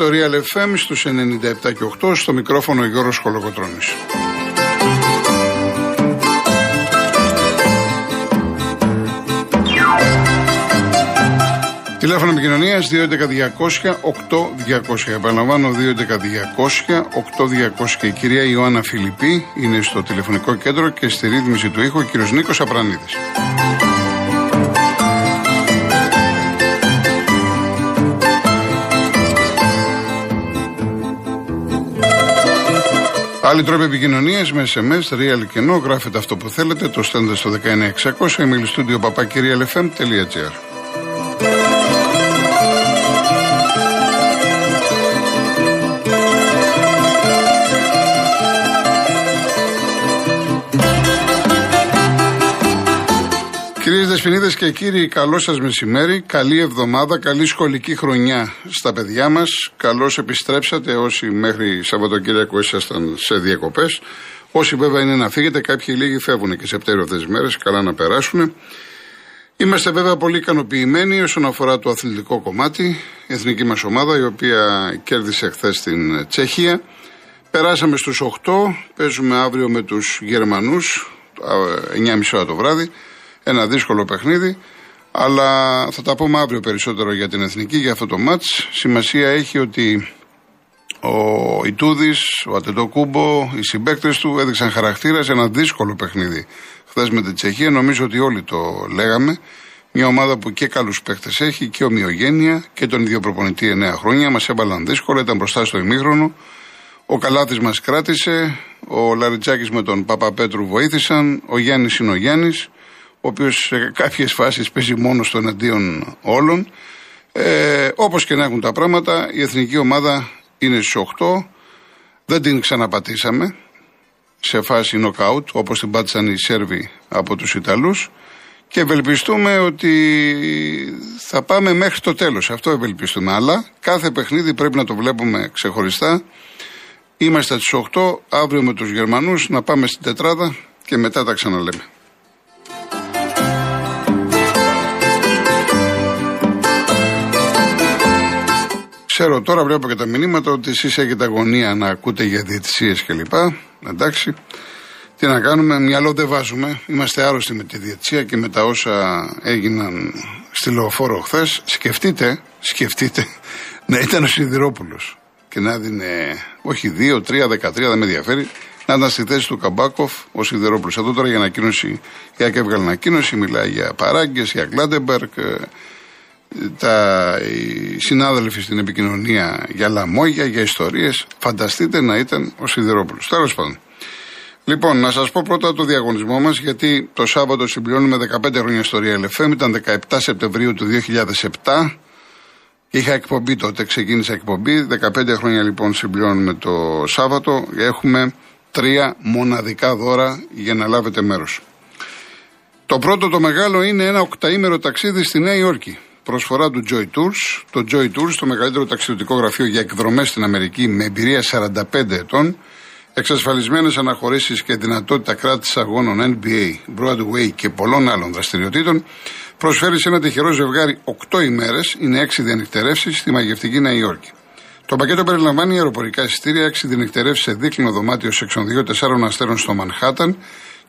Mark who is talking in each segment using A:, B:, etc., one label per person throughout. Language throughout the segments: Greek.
A: Είστε συντονισμένοι στο Real FM στους 97 και 8 στο μικρόφωνο Γιώργος Χολογοτρώνης. Τηλέφωνο επικοινωνίας 211-200-8200. Επαναλαμβάνω 211-200-8200. Η κυρία Ιωάννα Φιλιππή είναι στο τηλεφωνικό κέντρο και στη ρύθμιση του ήχου ο κύριος Νίκος Απρανίδης. Άλλοι τρόποι επικοινωνίας με SMS, real και no, γράφετε αυτό που θέλετε, το στέλνετε στο 19600 email studio papakirialfm.gr. Κυρίες Δεσποινίδες και κύριοι, καλό σας μεσημέρι, καλή εβδομάδα, καλή σχολική χρονιά στα παιδιά μας. Καλώς επιστρέψατε όσοι μέχρι Σαββατοκύριακο ήσασταν σε διακοπές. Όσοι βέβαια είναι να φύγετε, κάποιοι λίγοι φεύγουν και σε πτέρυωτε μέρες, καλά να περάσουν. Είμαστε βέβαια πολύ ικανοποιημένοι όσον αφορά το αθλητικό κομμάτι. Η εθνική μας ομάδα, η οποία κέρδισε χθες στην Τσεχία. Περάσαμε στους 8, παίζουμε αύριο με τους Γερμανούς, 9.30 το βράδυ. Ένα δύσκολο παιχνίδι. Αλλά θα τα πούμε αύριο περισσότερο για την εθνική, για αυτό το μάτς. Σημασία έχει ότι ο Ιτούδης, ο Ατετοκούμπο, οι συμπαίκτες του έδειξαν χαρακτήρα σε ένα δύσκολο παιχνίδι. Χθες με την Τσεχία, νομίζω ότι όλοι το λέγαμε. Μια ομάδα που και καλούς παίκτες έχει και ομοιογένεια και τον ίδιο προπονητή 9 χρόνια. Μας έβαλαν δύσκολα, ήταν μπροστά στο ημίχρονο. Ο Καλάτη μας κράτησε, ο Λαριτζάκης με τον Παπαπέτρου βοήθησαν, ο Γιάννης είναι ο Γιάννης ο οποίος σε κάποιες φάσεις παίζει μόνος στο εναντίον όλων. Ε, Όπως και να έχουν τα πράγματα, η εθνική ομάδα είναι στις 8. Δεν την ξαναπατήσαμε σε φάση νοκάουτ όπως την πάτησαν οι Σέρβοι από τους Ιταλούς. Και ευελπιστούμε ότι θα πάμε μέχρι το τέλος. Αυτό ευελπιστούμε. Αλλά κάθε παιχνίδι πρέπει να το βλέπουμε ξεχωριστά. Είμαστε στις 8, αύριο με τους Γερμανούς, να πάμε στην τετράδα και μετά τα ξαναλέμε. Ξέρω τώρα, βλέπω και τα μηνύματα ότι εσείς έχετε αγωνία να ακούτε για διαιτησίες κλπ. Εντάξει. Τι να κάνουμε, μυαλό δεν βάζουμε. Είμαστε άρρωστοι με τη διαιτησία και με τα όσα έγιναν στη λεωφόρο χθες. Σκεφτείτε, σκεφτείτε να ήταν ο Σιδηρόπουλος και να δίνει όχι 2, 3, 13, δεν με ενδιαφέρει, να ήταν στη θέση του Καμπάκοφ ο Σιδηρόπουλος. Εδώ τώρα για ανακοίνωση, η ΑΕΚ έβγαλε ανακοίνωση, μιλάει για παράγκες, για Κλάτενμπεργκ, τα, οι συνάδελφοι στην επικοινωνία για λαμόγια, για ιστορίες. Φανταστείτε να ήταν ο Σιδηρόπουλος. Τέλος πάντων. Λοιπόν, να σας πω πρώτα το διαγωνισμό μας, γιατί το Σάββατο συμπληρώνουμε 15 χρόνια ιστορία LFM. Ήταν 17 Σεπτεμβρίου του 2007. Είχα εκπομπή τότε, ξεκίνησα εκπομπή. 15 χρόνια λοιπόν συμπληρώνουμε το Σάββατο. Έχουμε τρία μοναδικά δώρα για να λάβετε μέρος. Το πρώτο το μεγάλο είναι ένα οκταήμερο ταξίδι στη Νέα Υόρκη προσφορά του Joy Tours. Το Joy Tours, το μεγαλύτερο ταξιδιωτικό γραφείο για εκδρομές στην Αμερική με εμπειρία 45 ετών, εξασφαλισμένες αναχωρήσεις και δυνατότητα κράτησης αγώνων NBA, Broadway και πολλών άλλων δραστηριοτήτων, προσφέρει σε ένα τυχερό ζευγάρι 8 ημέρες, είναι 6 διανυκτερεύσεις στη μαγευτική Νέα Υόρκη. Το πακέτο περιλαμβάνει αεροπορικά εισιτήρια, 6 διανυκτερεύσεις σε δίκλινο δωμάτιο εξονδιό 4 αστέρων στο Μανχάταν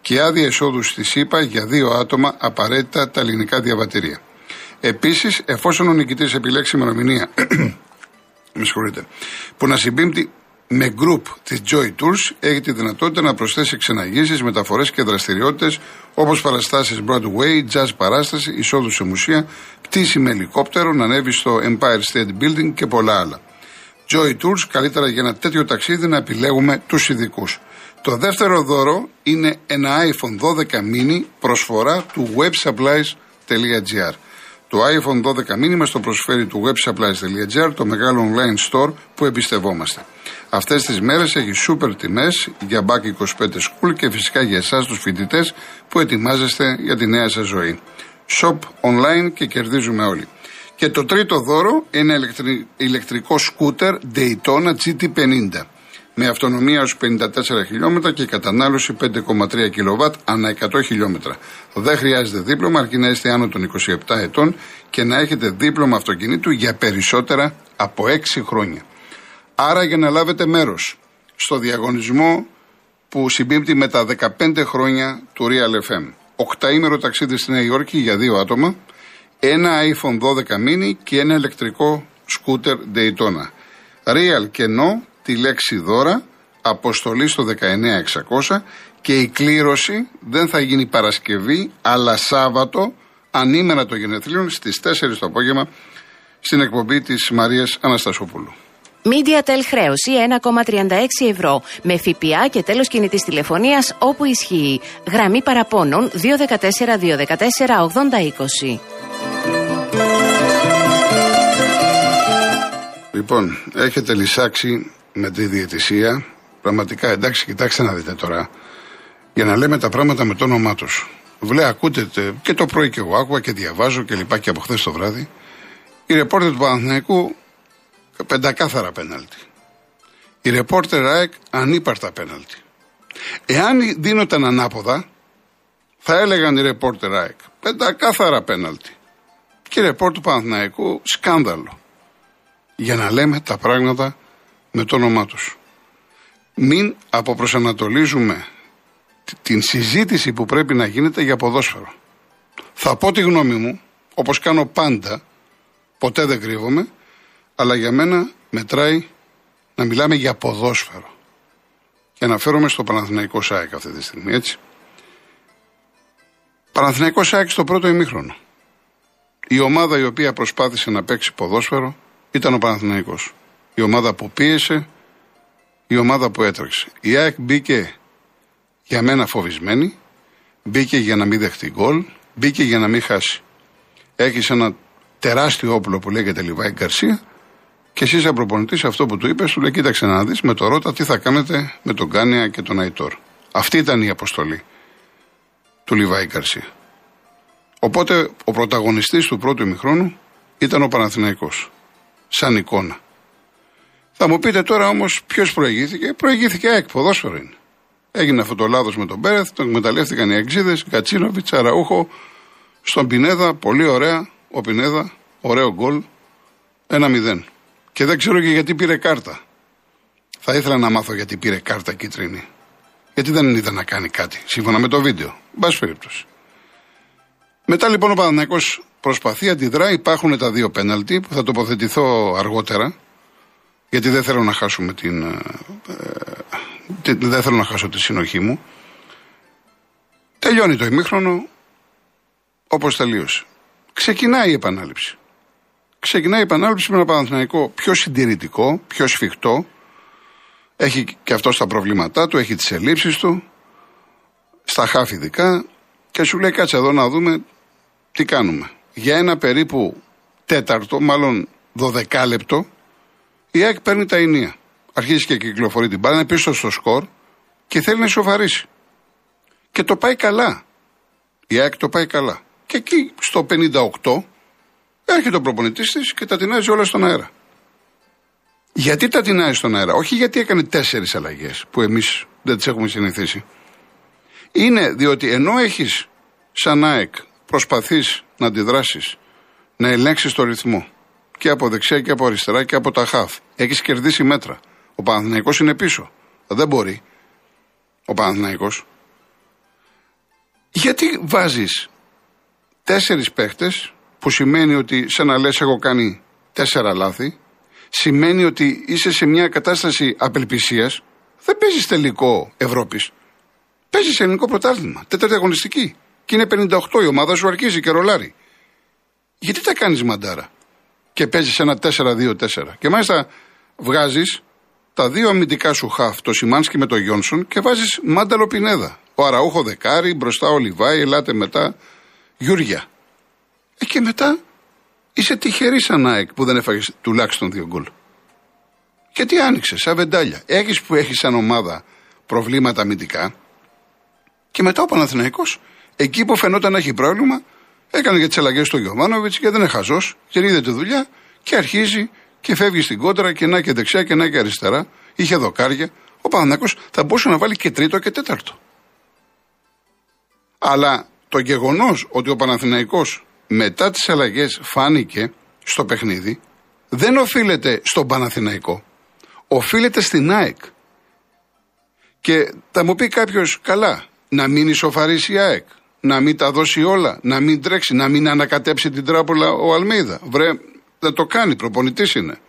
A: και άδεια εισόδου στη ΣΥΠΑ για δύο άτομα απαραίτητα τα ελληνικά διαβατήρια. Επίσης, εφόσον ο νικητής επιλέξει ημερομηνία με συγχωρείτε, που να συμπίπτει με group της Joy Tours, έχει τη δυνατότητα να προσθέσει ξεναγήσει, μεταφορές και δραστηριότητες όπως παραστάσεις Broadway, jazz παράσταση, εισόδου σε μουσεία, πτήση με ελικόπτερο, να ανέβει στο Empire State Building και πολλά άλλα. Joy Tours, καλύτερα για ένα τέτοιο ταξίδι να επιλέγουμε τους ειδικούς. Το δεύτερο δώρο είναι ένα iPhone 12 mini προσφορά του websupplies.gr. Το iPhone 12 mini μας το προσφέρει του websupplies.gr, το μεγάλο online store που εμπιστευόμαστε. Αυτές τις μέρες έχει super τιμές για Back 25 School και φυσικά για εσάς τους φοιτητές που ετοιμάζεστε για τη νέα σας ζωή. Shop online και κερδίζουμε όλοι. Και το τρίτο δώρο είναι ηλεκτρικό σκούτερ Daytona GT50 με αυτονομία ως 54 χιλιόμετρα και κατανάλωση 5,3 κιλοβάτ ανά 100 χιλιόμετρα. Δεν χρειάζεται δίπλωμα αρκεί να είστε άνω των 27 ετών και να έχετε δίπλωμα αυτοκινήτου για περισσότερα από 6 χρόνια. Άρα για να λάβετε μέρος στο διαγωνισμό που συμπίπτει με τα 15 χρόνια του Real FM. Οκταήμερο ταξίδι στη Νέα Υόρκη για δύο άτομα, ένα iPhone 12 mini και ένα ηλεκτρικό σκούτερ Daytona. Real και no, τη λέξη δώρα, αποστολή στο 19600 και η κλήρωση δεν θα γίνει Παρασκευή αλλά Σάββατο ανήμερα των γενεθλίων στις 4 το απόγευμα στην εκπομπή της Μαρίας Αναστασοπούλου.
B: MediaTel χρέωση 1,36 ευρώ με ΦΠΑ και τέλος κινητής τηλεφωνίας όπου ισχύει. Γραμμή παραπώνων 214 214 8020.
A: Λοιπόν, έχετε λυσάξει με τη διαιτησία. Πραγματικά, εντάξει, κοιτάξτε να δείτε τώρα. Για να λέμε τα πράγματα με το όνομά τους. Βλέ, ακούτε και το πρωί και εγώ άκουγα και διαβάζω και λοιπά και από χθες το βράδυ. Η ρεπόρτερ του Παναθηναϊκού πεντακάθαρα πέναλτι. Η ρεπόρτερ ΑΕΚ ανύπαρτα πέναλτι. Εάν δίνονταν ανάποδα, θα έλεγαν οι ρεπόρτερ ΑΕΚ πεντακάθαρα πέναλτι. Και η ρεπόρτερ του Παναθηναϊκού σκάνδαλο. Για να λέμε τα πράγματα με το όνομά τους. Μην αποπροσανατολίζουμε την συζήτηση που πρέπει να γίνεται για ποδόσφαιρο. Θα πω τη γνώμη μου, όπως κάνω πάντα, ποτέ δεν κρύβομαι, αλλά για μένα μετράει να μιλάμε για ποδόσφαιρο. Και αναφέρομαι στο Παναθηναϊκό ΣΑΕΚ αυτή τη στιγμή, έτσι. Παναθηναϊκό ΣΑΕΚ στο πρώτο ημίχρονο. Η ομάδα η οποία προσπάθησε να παίξει ποδόσφαιρο ήταν ο Παναθηναϊκός. Η ομάδα που πίεσε, η ομάδα που έτρεξε. Η ΑΕΚ μπήκε για μένα φοβισμένη, μπήκε για να μην δεχτεί γκολ, μπήκε για να μην χάσει. Έχεις ένα τεράστιο όπλο που λέγεται Λιβάη Γκαρσία και εσύ σαν προπονητής αυτό που του είπες, του λέει: Κοίταξε να δεις με το Ρότα τι θα κάνετε με τον Κάνια και τον Αϊτόρ. Αυτή ήταν η αποστολή του Λιβάη Γκαρσία. Οπότε ο πρωταγωνιστής του πρώτου ημιχρόνου ήταν ο Παναθηναϊκός. Σαν εικόνα. Θα μου πείτε τώρα όμως ποιος προηγήθηκε. Προηγήθηκε ΑΕΚ, ποδόσφαιρο είναι. Έγινε αυτό το λάθος με τον Πέρεθ, τον εκμεταλλεύτηκαν οι Εξίδε, Κατσίνοβιτς, Αραούχο, στον Πινέδα, πολύ ωραία. Ο Πινέδα, ωραίο γκολ. Ένα μηδέν. Και δεν ξέρω και γιατί πήρε κάρτα. Θα ήθελα να μάθω γιατί πήρε κάρτα κίτρινη. Γιατί δεν είδα να κάνει κάτι, σύμφωνα με το βίντεο. Μπα περίπτωση. Μετά λοιπόν ο Παναναναϊκό προσπαθεί, αντιδρά. Υπάρχουν τα δύο πέναλτι που θα τοποθετηθώ αργότερα. Γιατί δεν θέλω να χάσουμε την. Ε, ε δεν θέλω να χάσω τη συνοχή μου. Τελειώνει το ημίχρονο όπως τελείωσε. Ξεκινάει η επανάληψη. Ξεκινάει η επανάληψη με ένα Παναθηναϊκό πιο συντηρητικό, πιο σφιχτό. Έχει και αυτό τα προβλήματά του, έχει τις ελλείψεις του, στα χάφη ειδικά και σου λέει κάτσε εδώ να δούμε τι κάνουμε. Για ένα περίπου τέταρτο, μάλλον δωδεκάλεπτο, η ΑΕΚ παίρνει τα ενία. Αρχίζει και κυκλοφορεί την μπάλα, είναι πίσω στο σκορ και θέλει να ισοφαρίσει. Και το πάει καλά. Η ΑΕΚ το πάει καλά. Και εκεί στο 58 έρχεται ο προπονητής της και τα τεινάζει όλα στον αέρα. Γιατί τα τεινάζει στον αέρα, Όχι γιατί έκανε τέσσερις αλλαγές που εμείς δεν τις έχουμε συνηθίσει. Είναι διότι ενώ έχεις σαν ΑΕΚ προσπαθείς να αντιδράσεις, να ελέγξεις το ρυθμό, και από δεξιά και από αριστερά και από τα χαφ. Έχεις κερδίσει μέτρα. Ο Παναθηναϊκός είναι πίσω. Δεν μπορεί. Ο Παναθηναϊκός. Γιατί βάζεις τέσσερις παίχτες, που σημαίνει ότι σε να λες έχω κάνει τέσσερα λάθη, σημαίνει ότι είσαι σε μια κατάσταση απελπισίας, δεν παίζεις τελικό Ευρώπης. Παίζεις ελληνικό πρωτάθλημα. Τέταρτη αγωνιστική. Και είναι 58 η ομάδα σου αρχίζει και ρολάρει. Γιατί τα κάνεις μαντάρα; Και παίζεις ένα 4-2-4. Και μάλιστα βγάζεις τα δύο αμυντικά σου χαφ, το Σιμάνσκι με το Γιόνσον και βάζεις μάνταλο πινέδα. Ο Αραούχο δεκάρι, μπροστά ο Λιβάη, ελάτε μετά Γιούρια. Ε, και μετά είσαι τυχερή σαν ΑΕΚ που δεν έφαγες τουλάχιστον δύο γκολ. Γιατί άνοιξες, σαν βεντάλια. Έχεις που έχεις σαν ομάδα προβλήματα αμυντικά. Και μετά ο Παναθηναϊκός, εκεί που φαινόταν να έχει πρόβλημα, Έκανε για τις αλλαγές του Γιωβάνοβιτ και δεν είναι χαζός και είδε τη δουλειά και αρχίζει και φεύγει στην κόντρα και να και δεξιά και να και αριστερά. Είχε δοκάρια. ο Παναθυναϊκό θα μπορούσε να βάλει και τρίτο και τέταρτο. Αλλά το γεγονός ότι ο Παναθηναϊκός μετά τις αλλαγές φάνηκε στο παιχνίδι δεν οφείλεται στον Παναθηναϊκό. Οφείλεται στην ΑΕΚ. Και θα μου πει κάποιος, καλά, να μην ισοφαρίσει η ΑΕΚ, να μην τα δώσει όλα, να μην τρέξει, να μην ανακατέψει την τράπουλα ο Αλμίδα. Βρε, δεν το κάνει, προπονητής είναι.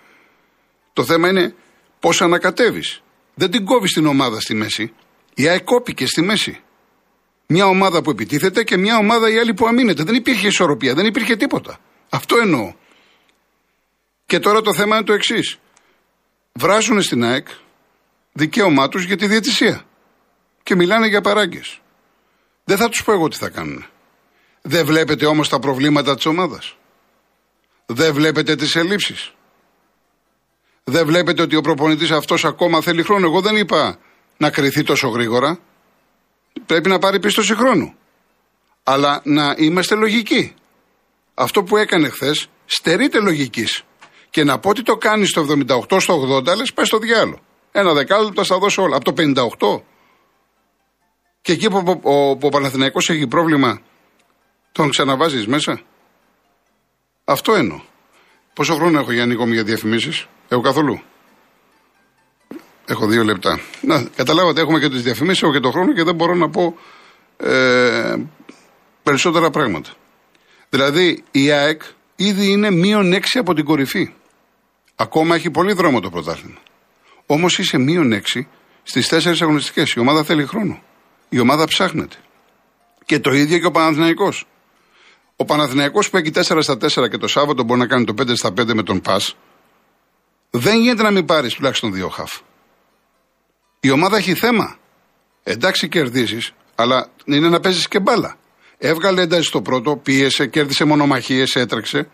A: Το θέμα είναι πώς ανακατεύεις. Δεν την κόβεις την ομάδα στη μέση. Η ΑΕΚ κόπηκε στη μέση. Μια ομάδα που επιτίθεται και μια ομάδα η άλλη που αμήνεται. Δεν υπήρχε ισορροπία, δεν υπήρχε τίποτα. Αυτό εννοώ. Και τώρα το θέμα είναι το εξής. Βράζουν στην ΑΕΚ δικαίωμά τους για τη διαιτησία. Και μιλάνε για παράγκες. Δεν θα τους πω εγώ τι θα κάνουν. Δεν βλέπετε όμως τα προβλήματα της ομάδας. Δεν βλέπετε τις ελλείψεις. Δεν βλέπετε ότι ο προπονητής αυτός ακόμα θέλει χρόνο. Εγώ δεν είπα να κρυθεί τόσο γρήγορα. Πρέπει να πάρει πίστοση χρόνου. Αλλά να είμαστε λογικοί. Αυτό που έκανε χθες στερείται λογικής. Και να πω ότι το κάνει στο 78, στο 80, λες πάει στο διάλογο. Ένα δεκάλεπτο θα στα δώσω όλα. Από το 58. Και εκεί που ο, ο, ο Παναθηναϊκός έχει πρόβλημα, τον ξαναβάζεις μέσα; Αυτό εννοώ. Πόσο χρόνο έχω για Νίκο για διαφημίσεις, Έχω καθόλου; Έχω δύο λεπτά. Να, καταλάβατε, έχουμε και τις διαφημίσεις, έχω και τον χρόνο και δεν μπορώ να πω ε, περισσότερα πράγματα. Δηλαδή, η ΑΕΚ ήδη είναι μείον 6 από την κορυφή. Ακόμα έχει πολύ δρόμο το πρωτάθλημα. Όμως είσαι μείον 6 στις τέσσερις αγωνιστικές. Η ομάδα θέλει χρόνο. Η ομάδα ψάχνεται. Και το ίδιο και ο Παναθηναϊκός. Ο Παναθηναϊκός που έχει 4 στα 4 και το Σάββατο μπορεί να κάνει το 5 στα 5 με τον Πας, δεν γίνεται να μην πάρεις τουλάχιστον δύο χαφ. Η ομάδα έχει θέμα. Εντάξει, κερδίζεις, αλλά είναι να παίζεις και μπάλα. Έβγαλε ένταση στο πρώτο, πίεσε, κέρδισε μονομαχίες, έτρεξε.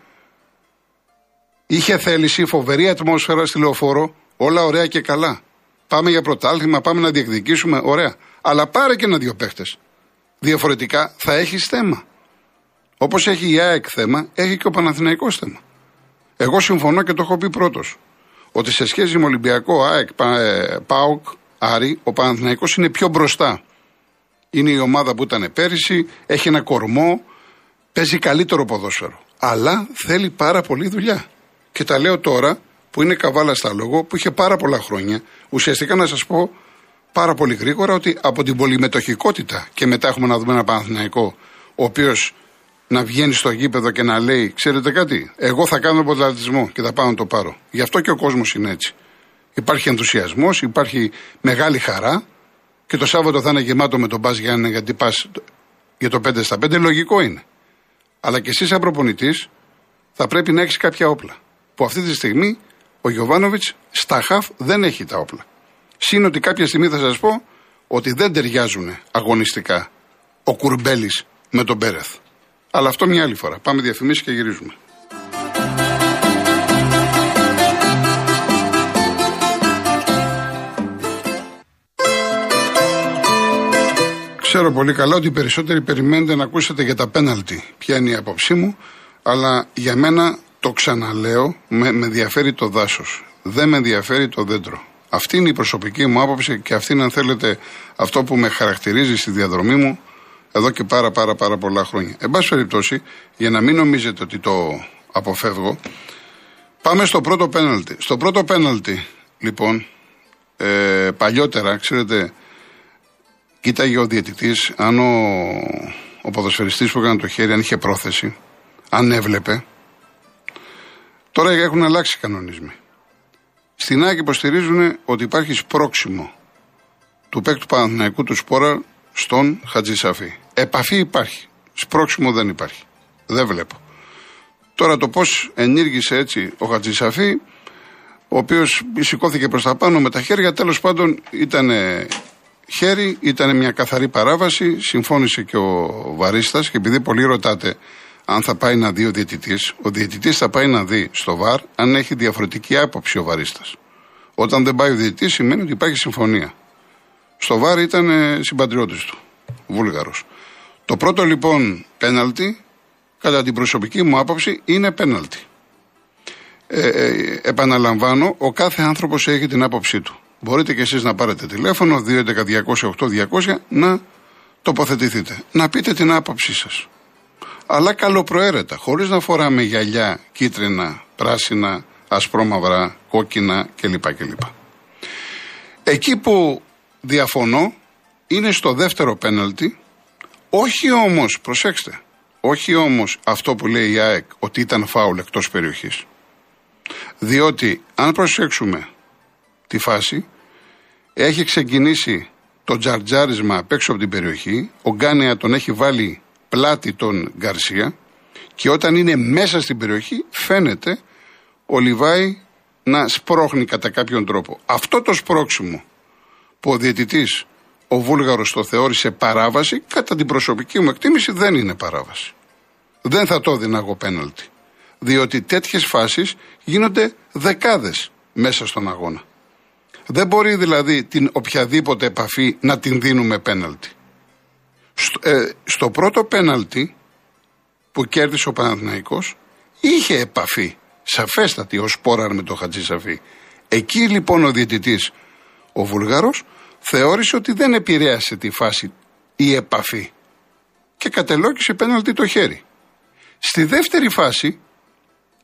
A: Είχε θέληση, φοβερή ατμόσφαιρα στη λεωφόρο, όλα ωραία και καλά. Πάμε για πρωτάθλημα, πάμε να διεκδικήσουμε, ωραία. Αλλά πάρε και ένα-δύο παίχτες. Διαφορετικά θα έχεις θέμα. Όπως έχει η ΑΕΚ θέμα, έχει και ο Παναθηναϊκός θέμα. Εγώ συμφωνώ και το έχω πει πρώτος. Ότι σε σχέση με Ολυμπιακό, ΑΕΚ, ε, ΠΑΟΚ, Άρη, ο Παναθηναϊκός είναι πιο μπροστά. Είναι η ομάδα που ήταν πέρυσι, έχει ένα κορμό, παίζει καλύτερο ποδόσφαιρο. Αλλά θέλει πάρα πολύ δουλειά. Και τα λέω τώρα που είναι καβάλα στα λόγο, που είχε πάρα πολλά χρόνια. Ουσιαστικά να σας πω πάρα πολύ γρήγορα ότι από την πολυμετοχικότητα και μετά έχουμε να δούμε ένα Παναθηναϊκό, ο οποίος να βγαίνει στο γήπεδο και να λέει: Ξέρετε κάτι, εγώ θα κάνω ποδηλατισμό και θα πάω να το πάρω. Γι' αυτό και ο κόσμος είναι έτσι. Υπάρχει ενθουσιασμός, υπάρχει μεγάλη χαρά και το Σάββατο θα είναι γεμάτο με τον Μπα Γιάννη γιατί πα για το 5 στα 5. Λογικό είναι. Αλλά και εσύ, σαν προπονητής, θα πρέπει να έχεις κάποια όπλα. Που αυτή τη στιγμή ο Γιωβάνοβιτς στα χαφ δεν έχει τα όπλα. Συν ότι κάποια στιγμή θα σας πω ότι δεν ταιριάζουν αγωνιστικά ο Κουρμπέλης με τον Πέρεθ. Αλλά αυτό μια άλλη φορά. Πάμε διαφημίσεις και γυρίζουμε. Ξέρω πολύ καλά ότι οι περισσότεροι περιμένετε να ακούσετε για τα πέναλτι. Ποια είναι η άποψή μου. Αλλά για μένα το ξαναλέω, με, με ενδιαφέρει το δάσος. Δεν με ενδιαφέρει το δέντρο. Αυτή είναι η προσωπική μου άποψη και αυτή είναι, αν θέλετε, αυτό που με χαρακτηρίζει στη διαδρομή μου εδώ και πάρα πάρα πάρα πολλά χρόνια. Εν πάση περιπτώσει, για να μην νομίζετε ότι το αποφεύγω, πάμε στο πρώτο πέναλτι. Στο πρώτο πέναλτι, λοιπόν, ε, παλιότερα, ξέρετε, κοίταγε ο διαιτητής αν ο, ο ποδοσφαιριστής που έκανε το χέρι, αν είχε πρόθεση, αν έβλεπε. Τώρα έχουν αλλάξει οι κανονισμοί. Στην ΑΕΚ υποστηρίζουν ότι υπάρχει σπρώξιμο του παίκτου Παναθηναϊκού του Σπόρα στον Χατζησαφή. Επαφή υπάρχει. Σπρώξιμο δεν υπάρχει. Δεν βλέπω. Τώρα το πώς ενήργησε έτσι ο Χατζησαφή, ο οποίος σηκώθηκε προς τα πάνω με τα χέρια, τέλος πάντων ήταν χέρι, ήταν μια καθαρή παράβαση. Συμφώνησε και ο Βαρίστας και επειδή πολλοί ρωτάτε αν θα πάει να δει ο διαιτητής, ο διαιτητής θα πάει να δει στο βαρ αν έχει διαφορετική άποψη ο Βαρίστας. Όταν δεν πάει ο διαιτητής σημαίνει ότι υπάρχει συμφωνία. Στο βάρ ήταν συμπατριώτης του, Βούλγαρος. Το πρώτο λοιπόν πέναλτι, κατά την προσωπική μου άποψη, είναι πέναλτι. Ε, ε, επαναλαμβάνω, ο κάθε άνθρωπος έχει την άποψή του. μπορείτε και εσείς να πάρετε τηλέφωνο 211-208-200 να τοποθετηθείτε. Να πείτε την άποψή σας. Αλλά καλοπροαίρετα, χωρίς να φοράμε γυαλιά κίτρινα, πράσινα, ασπρόμαυρα, κόκκινα κλπ. κλπ. Εκεί που διαφωνώ είναι στο δεύτερο πέναλτι, όχι όμως, προσέξτε, όχι όμως αυτό που λέει η ΑΕΚ ότι ήταν φάουλ εκτός περιοχής. Διότι αν προσέξουμε τη φάση, έχει ξεκινήσει το τζαρτζάρισμα απ' έξω από την περιοχή, ο Γκάνια τον έχει βάλει πλάτη τον Γκαρσία και όταν είναι μέσα στην περιοχή φαίνεται ο Λιβάη να σπρώχνει κατά κάποιον τρόπο. Αυτό το σπρώξιμο που ο διαιτητής ο Βούλγαρος το θεώρησε παράβαση, κατά την προσωπική μου εκτίμηση δεν είναι παράβαση. Δεν θα το έδινα εγώ πέναλτι. Διότι τέτοιες φάσεις γίνονται δεκάδες μέσα στον αγώνα. Δεν μπορεί δηλαδή την οποιαδήποτε επαφή να την δίνουμε πέναλτι. Στο, ε, στο πρώτο πέναλτι που κέρδισε ο Παναθηναϊκός είχε επαφή σαφέστατη ο Σπόραρ με το Χατζησαφή. Εκεί λοιπόν ο διαιτητής ο Βουλγάρος θεώρησε ότι δεν επηρέασε τη φάση η επαφή και κατελόκισε πέναλτι το χέρι. Στη δεύτερη φάση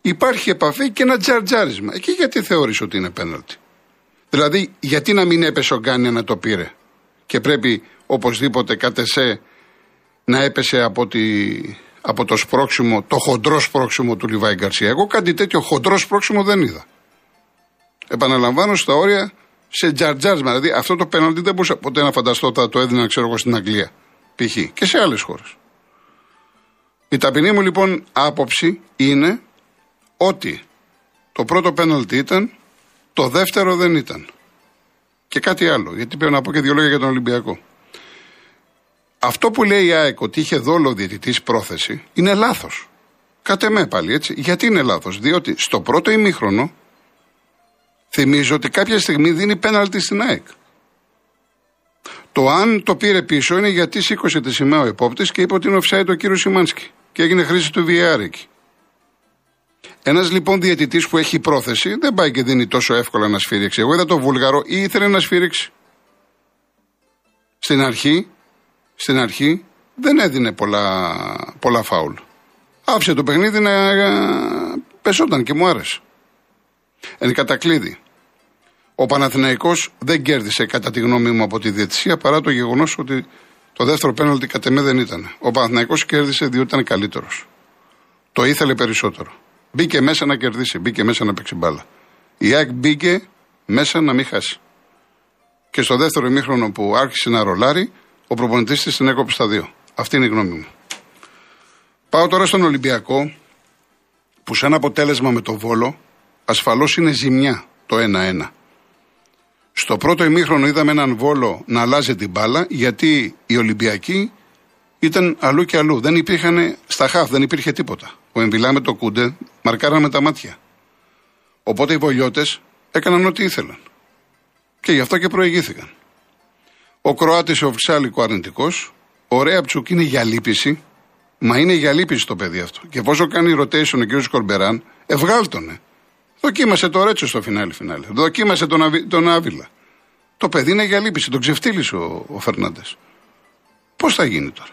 A: υπάρχει επαφή και ένα τζαρτζάρισμα. Εκεί γιατί θεώρησε ότι είναι πέναλτι; Δηλαδή, γιατί να μην έπεσε ο Γκάνια να το πήρε; Και πρέπει οπωσδήποτε κατεσέ να έπεσε από, τη, από το σπρώξιμο, το χοντρό σπρώξιμο του Λιβάη Γκαρσία. Εγώ κάτι τέτοιο χοντρό σπρώξιμο δεν είδα. Επαναλαμβάνω στα όρια σε τζαρτζάρισμα. Δηλαδή αυτό το πέναλτι δεν μπορούσα ποτέ να φανταστώ ότι το έδιναν, ξέρω εγώ, στην Αγγλία. Π.χ. και σε άλλες χώρες. Η ταπεινή μου λοιπόν άποψη είναι ότι το πρώτο πέναλτι ήταν, το δεύτερο δεν ήταν. Και κάτι άλλο, γιατί πρέπει να πω και δύο λόγια για τον Ολυμπιακό. Αυτό που λέει η ΑΕΚ ότι είχε δόλο διαιτητής πρόθεση είναι λάθος. Κάτε με πάλι έτσι. Γιατί είναι λάθος, Διότι στο πρώτο ημίχρονο θυμίζω ότι κάποια στιγμή δίνει πέναλτι στην ΑΕΚ. Το αν το πήρε πίσω είναι γιατί σήκωσε τη σημαία ο υπόπτη και είπε ότι είναι offside ο κύριος Σιμάνσκι και έγινε χρήση του VAR εκεί. Ένας λοιπόν διαιτητής που έχει πρόθεση δεν πάει και δίνει τόσο εύκολα να σφύριξει. Εγώ είδα το Βούλγαρο ή ήθελε να σφύριξει. Στην αρχή, στην αρχή δεν έδινε πολλά, πολλά φάουλ. Άφησε το παιχνίδι να πεσόταν και μου άρεσε. Εν κατακλείδη. Ο Παναθηναϊκός δεν κέρδισε κατά τη γνώμη μου από τη διετησία παρά το γεγονός ότι το δεύτερο πέναλτι κατ' εμέ δεν ήταν. Ο Παναθηναϊκός κέρδισε διότι ήταν καλύτερος. Το ήθελε περισσότερο. Μπήκε μέσα να κερδίσει, μπήκε μέσα να παίξει μπάλα. Η ΑΕΚ μπήκε μέσα να μην χάσει. Και στο δεύτερο ημίχρονο που άρχισε να ρολάρει, ο προπονητής της την έκοψε στα δύο. Αυτή είναι η γνώμη μου. Πάω τώρα στον Ολυμπιακό, που σαν αποτέλεσμα με το Βόλο, ασφαλώς είναι ζημιά το 1-1. Στο πρώτο ημίχρονο είδαμε έναν Βόλο να αλλάζει την μπάλα, γιατί οι Ολυμπιακοί ήταν αλλού και αλλού. Δεν υπήρχαν στα χαφ, δεν υπήρχε τίποτα. Ο Εμβιλά με το Κούντε μαρκάραν τα μάτια. Οπότε οι Βολιώτες έκαναν ό,τι ήθελαν. Και γι' αυτό και προηγήθηκαν. Ο Κροάτης ο Βρυσάλικο αρνητικός. Ο Ρέαπτσουκ είναι για λύπηση. Μα είναι για λύπηση το παιδί αυτό. Και πόσο κάνει rotation ο κ. Κορμπεράν, ευγάλτονε. Δοκίμασε το Ρέτσο στο φινάλι φινάλι. Δοκίμασε τον, Αβι, τον Άβυλα. Το παιδί είναι για λύπηση. Τον ξεφτύλισε ο, ο Φερνάντες. Πώς θα γίνει τώρα;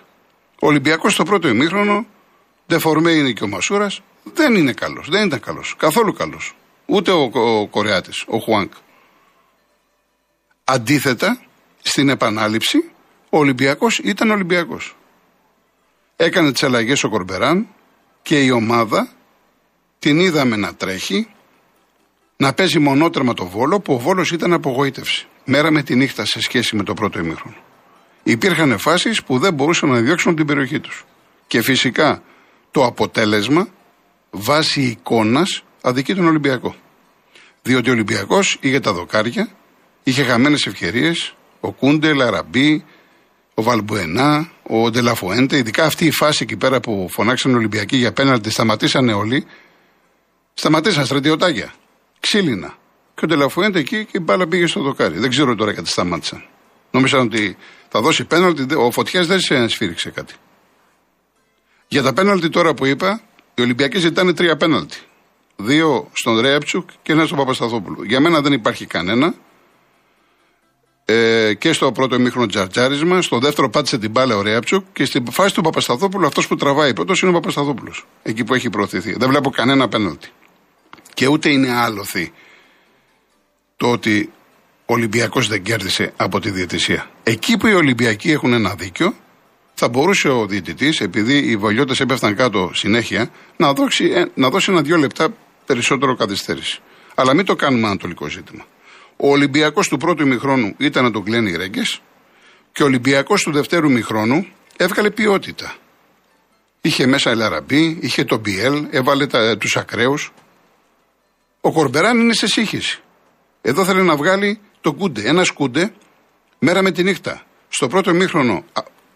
A: Ο Ολυμπιακός στο πρώτο ημίχρονο, δεφορμέ είναι και ο Μασούρας, δεν είναι καλός. Δεν ήταν καλός. Καθόλου καλός. Ούτε ο, ο Κορεάτης, ο Χουάνκ. Αντίθετα, στην επανάληψη, ο Ολυμπιακός ήταν Ολυμπιακός. Έκανε τις αλλαγές ο Κορμπεράν και η ομάδα την είδαμε να τρέχει, να παίζει μονότρεμα το Βόλο, που ο Βόλος ήταν απογοήτευση. Μέρα με τη νύχτα σε σχέση με το πρώτο ημίχρονο. Υπήρχαν φάσεις που δεν μπορούσαν να διώξουν την περιοχή τους. Και φυσικά το αποτέλεσμα, βάσει εικόνας, αδικεί τον Ολυμπιακό. Διότι ο Ολυμπιακός είχε τα δοκάρια, είχε χαμένες ευκαιρίες, ο Κούντε, Λαραμπή, ο Βαλμπουενά, ο Ντελαφουέντε, ειδικά αυτή η φάση εκεί πέρα που φωνάξαν Ολυμπιακοί για πέναλτι, σταματήσανε όλοι. Σταματήσαν στρατιωτάκια. Ξύλινα. Και ο Ντελαφουέντε εκεί και η μπάλα πήγε στο δοκάρι. Δεν ξέρω τώρα γιατί σταμάτησαν. Νόμιζαν ότι θα δώσει πέναλτι. Ο Φωτιάς δεν σε σφύριξε κάτι. Για τα πέναλτι τώρα που είπα, οι Ολυμπιακοί ζητάνε τρία πέναλτι. Δύο στον Ρέαπτσουκ και ένα στον Παπασταθόπουλο. Για μένα δεν υπάρχει κανένα. ε, και στο πρώτο μήχρονο τζαρτζάρισμα. Στο δεύτερο πάτησε την μπάλα ο Ρέαψουκ και στην φάση του Παπασταθόπουλου αυτός που τραβάει πρώτος είναι ο Παπασταθόπουλος. Εκεί που έχει προωθηθεί. Δεν βλέπω κανένα πέναλτι. Και ούτε είναι άλοθη το ότι ο Ολυμπιακός δεν κέρδισε από τη διαιτησία. Εκεί που οι Ολυμπιακοί έχουν ένα δίκιο, θα μπορούσε ο διαιτητής, επειδή οι βολιώτε έπεφταν κάτω συνέχεια, να δώσει, ε, να δώσει ένα-δύο λεπτά περισσότερο καθυστέρηση. Αλλά μην το κάνουμε ανατολικό ζήτημα. Ο Ολυμπιακός του πρώτου ημιχρόνου ήταν να τον κλαίνει ρέγγε και ο Ολυμπιακός του δευτέρου ημιχρόνου έβγαλε ποιότητα. Είχε μέσα Ελαραμπή, είχε τον Μπιέλ, έβαλε τους ακραίους. Ο Κορμπεράν είναι σε σύγχυση. Εδώ θέλει να βγάλει το κούντε. Ένα κούντε μέρα με τη νύχτα. Στο πρώτο ημίχρονο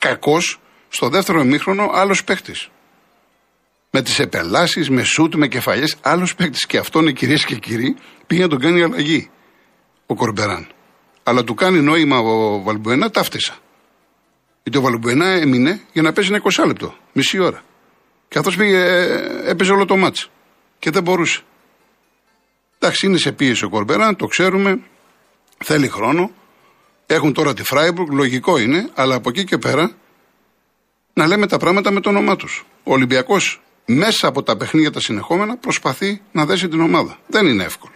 A: κακός, στο δεύτερο ημίχρονο άλλος παίχτη. Με τις επελάσεις, με σουτ, με κεφαλιές, άλλος παίχτη. Και αυτόν, κυρίες και κύριοι, πήγε να τον κάνει αλλαγή ο Κορμπεράν. Αλλά του κάνει νόημα ο Βαλμπουενά, ταύτισα. Γιατί ο Βαλμπουενά έμεινε για να παίζει ένα 20 λεπτό, μισή ώρα. Και αυτός πήγε, ε, έπαιζε όλο το μάτς. Και δεν μπορούσε. Εντάξει, είναι σε πίεση ο Κορμπεράν, το ξέρουμε. Θέλει χρόνο. Έχουν τώρα τη Φράιμπουργκ, λογικό είναι, αλλά από εκεί και πέρα να λέμε τα πράγματα με το όνομά τους. Ο Ολυμπιακός μέσα από τα παιχνίδια τα συνεχόμενα προσπαθεί να δέσει την ομάδα. Δεν είναι εύκολο.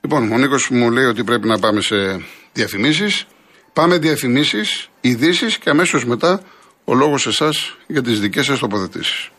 A: Λοιπόν, ο Νίκος μου λέει ότι πρέπει να πάμε σε διαφημίσεις. Πάμε διαφημίσεις, ειδήσεις και αμέσως μετά ο λόγος εσάς για τις δικές σας τοποθετήσεις.